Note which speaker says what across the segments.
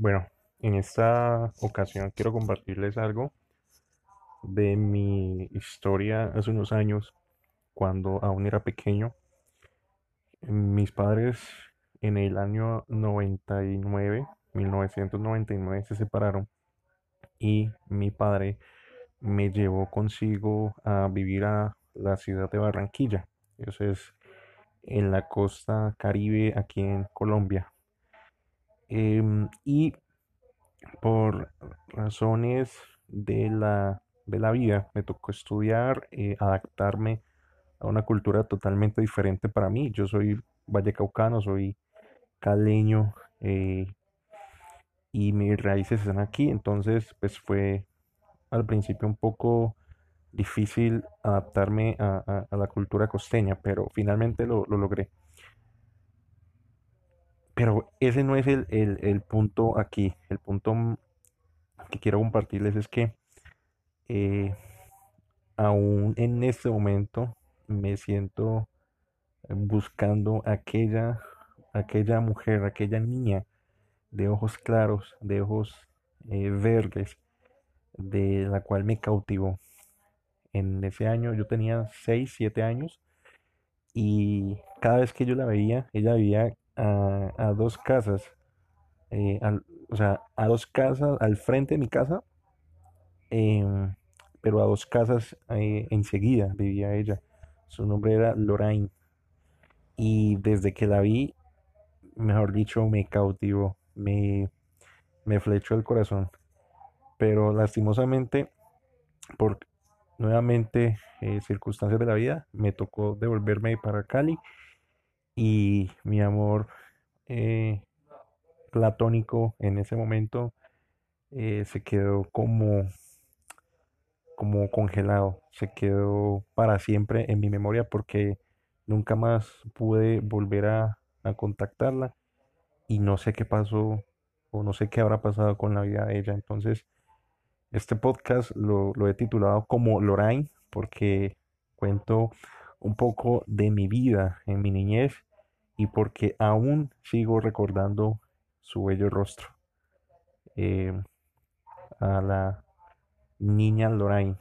Speaker 1: Bueno, en esta ocasión quiero compartirles algo de mi historia hace unos años, cuando aún era pequeño. Mis padres en el año 99, 1999, se separaron y mi padre me llevó consigo a vivir a la ciudad de Barranquilla. Eso es en la costa caribe aquí en Colombia. Em, y por razones de la, de la vida me tocó estudiar, eh, adaptarme a una cultura totalmente diferente para mí. Yo soy vallecaucano, soy caleño eh, y mis raíces están aquí, entonces pues fue al principio un poco difícil adaptarme a, la cultura costeña, pero finalmente lo, lo logré. Pero ese no es el, punto aquí. El punto que quiero compartirles es que eh, aún en este momento me siento buscando aquella, aquella mujer, aquella niña de ojos claros, de ojos eh, verdes, de la cual me cautivó. En ese año yo tenía 6, 7 años y cada vez que yo la veía, ella vivía a, dos casas, eh, o sea, a dos casas al frente de mi casa, em, pero a dos casas eh, enseguida vivía ella. Su nombre era Lorraine. Y desde que la vi, mejor dicho, me cautivó, me, me flechó el corazón. Pero lastimosamente, por nuevamente eh, circunstancias de la vida, me tocó devolverme para Cali y mi amor eh, platónico en ese momento eh, se quedó como como congelado se quedó para siempre en mi memoria porque nunca más pude volver a, contactarla y no sé qué pasó o no sé qué habrá pasado con la vida de ella. Entonces este podcast lo, lo he titulado como Lorraine porque cuento un poco de mi vida en mi niñez y porque aún sigo recordando su bello rostro. Eh, a la niña Lorraine.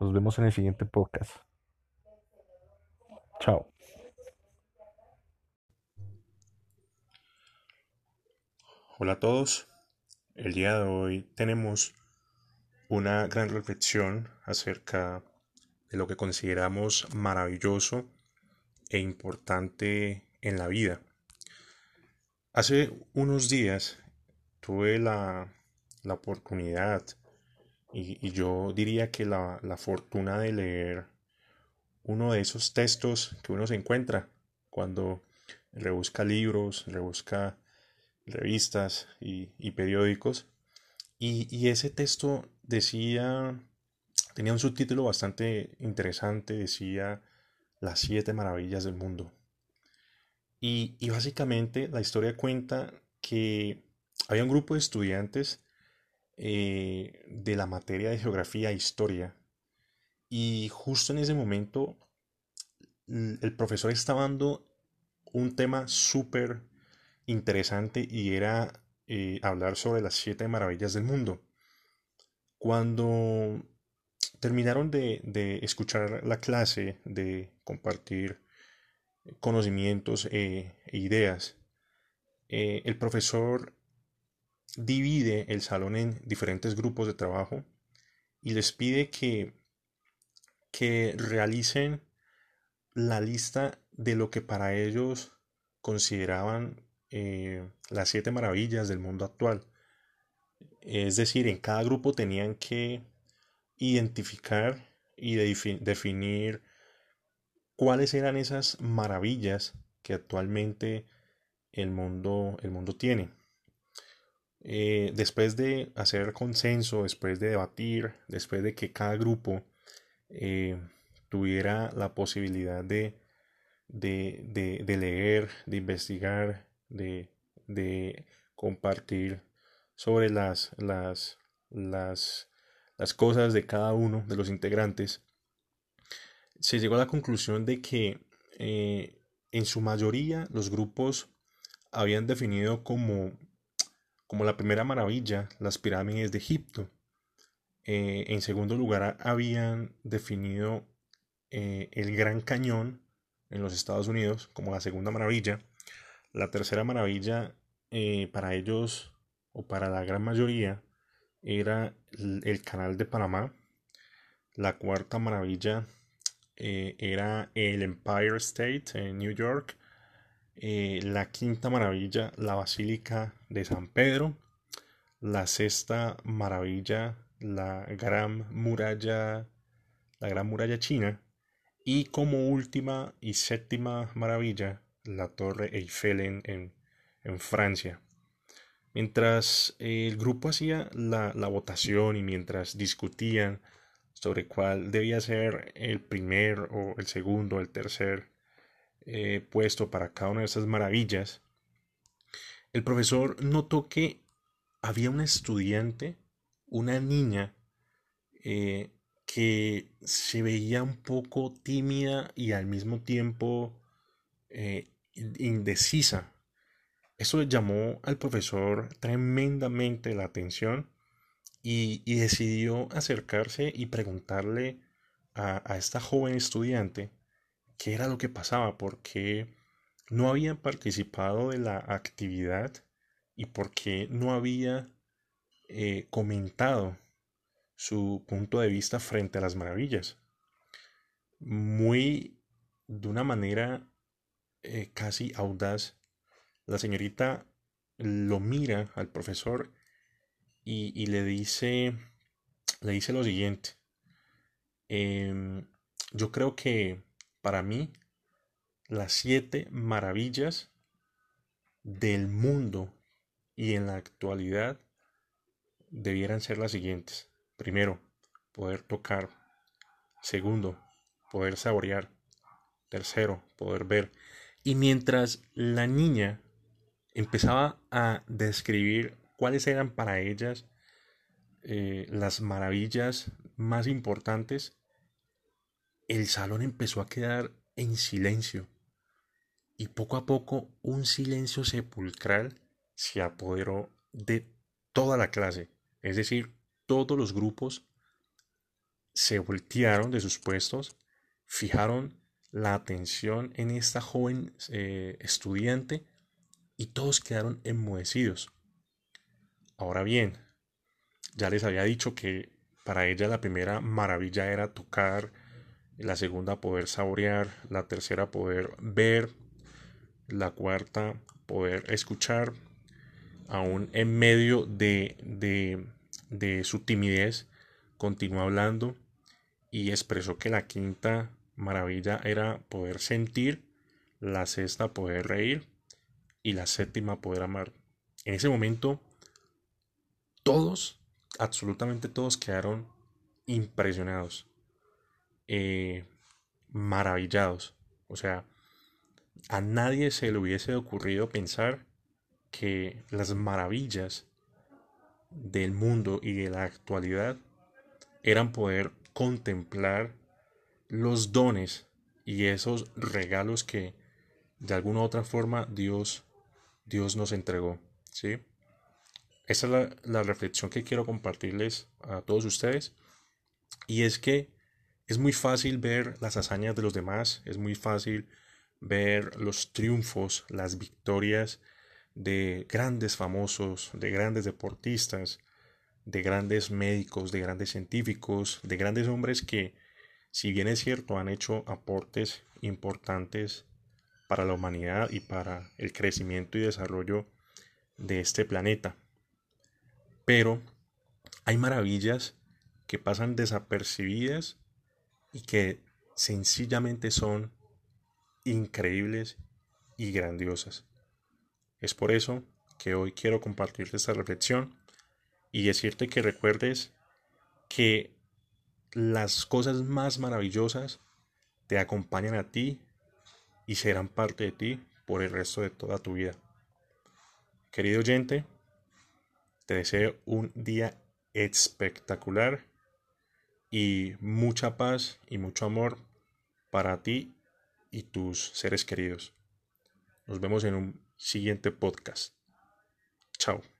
Speaker 1: Nos vemos en el siguiente podcast. Chao.
Speaker 2: Hola a todos. El día de hoy tenemos una gran reflexión acerca de lo que consideramos maravilloso e importante en la vida. Hace unos días tuve la, oportunidad y, yo diría que la, fortuna de leer uno de esos textos que uno se encuentra cuando rebusca libros, rebusca revistas y, periódicos. Y, y, ese texto decía, tenía un subtítulo bastante interesante, decía las siete maravillas del mundo. Y, básicamente la historia cuenta que había un grupo de estudiantes eh, de la materia de geografía e historia y justo en ese momento el profesor estaba dando un tema súper interesante y era eh, hablar sobre las siete maravillas del mundo. Cuando terminaron de, escuchar la clase, de compartir conocimientos e, ideas, eh, el profesor divide el salón en diferentes grupos de trabajo y les pide que, que realicen la lista de lo que para ellos consideraban eh, las siete maravillas del mundo actual. Es decir, en cada grupo tenían que identificar y definir cuáles eran esas maravillas que actualmente el mundo, el mundo tiene. Eh, después de hacer consenso, después de debatir, después de que cada grupo eh, tuviera la posibilidad de, de, de, leer, de investigar, de, compartir sobre las, las, las las cosas de cada uno de los integrantes, se llegó a la conclusión de que eh, en su mayoría los grupos habían definido como como la primera maravilla, las pirámides de Egipto. Eh, en segundo lugar, habían definido eh, el Gran Cañón en los Estados Unidos como la segunda maravilla. La tercera maravilla para ellos o para la gran mayoría era el, canal de Panamá. La cuarta maravilla era el Empire State en New York. la quinta maravilla, la Basílica de San Pedro. La sexta maravilla, la Gran Muralla, la Gran Muralla China. Y como última y séptima maravilla, la Torre Eiffel en, en, Francia. Mientras el grupo hacía la, votación y mientras discutían sobre cuál debía ser el primer o el segundo o el tercer eh, puesto para cada una de esas maravillas, el profesor notó que había una estudiante, una niña, eh, que se veía un poco tímida y al mismo tiempo eh, indecisa. Eso llamó al profesor tremendamente la atención y, decidió acercarse y preguntarle a, a, esta joven estudiante qué era lo que pasaba, porque no había participado de la actividad y por qué no había eh, comentado su punto de vista frente a las maravillas. Muy de una manera eh, casi audaz, la señorita lo mira al profesor y, le dice le dice lo siguiente em, yo creo que para mí las siete maravillas del mundo y en la actualidad debieran ser las siguientes. Primero, poder tocar. Segundo, poder saborear. Tercero, poder ver. Y mientras la niña empezaba a describir cuáles eran para ellas eh, las maravillas más importantes, el salón empezó a quedar en silencio. Y poco a poco un silencio sepulcral se apoderó de toda la clase. Es decir, todos los grupos se voltearon de sus puestos, fijaron la atención en esta joven eh, estudiante y todos quedaron enmohecidos. Ahora bien, ya les había dicho que para ella la primera maravilla era tocar, la segunda poder saborear, la tercera poder ver, la cuarta poder escuchar, aún en medio de, de, su timidez, continuó hablando y expresó que la quinta maravilla era poder sentir, la sexta poder reír y la séptima poder amar. En ese momento, todos, absolutamente todos quedaron impresionados, eh, maravillados. O sea, a nadie se le hubiese ocurrido pensar que las maravillas del mundo y de la actualidad eran poder contemplar los dones y esos regalos que de alguna u otra forma Dios, Dios nos entregó. ¿sí? Esa es la, la reflexión que quiero compartirles a todos ustedes. Y es que es muy fácil ver las hazañas de los demás, es muy fácil ver los triunfos, las victorias de grandes famosos, de grandes deportistas, de grandes médicos, de grandes científicos, de grandes hombres que, si bien es cierto, han hecho aportes importantes para la humanidad y para el crecimiento y desarrollo de este planeta. Pero hay maravillas que pasan desapercibidas y que sencillamente son increíbles y grandiosas. Es por eso que hoy quiero compartirte esta reflexión y decirte que recuerdes que las cosas más maravillosas te acompañan a ti y serán parte de ti por el resto de toda tu vida. Querido oyente, te deseo un día espectacular y mucha paz y mucho amor para ti y tus seres queridos. Nos vemos en un siguiente podcast. Chao.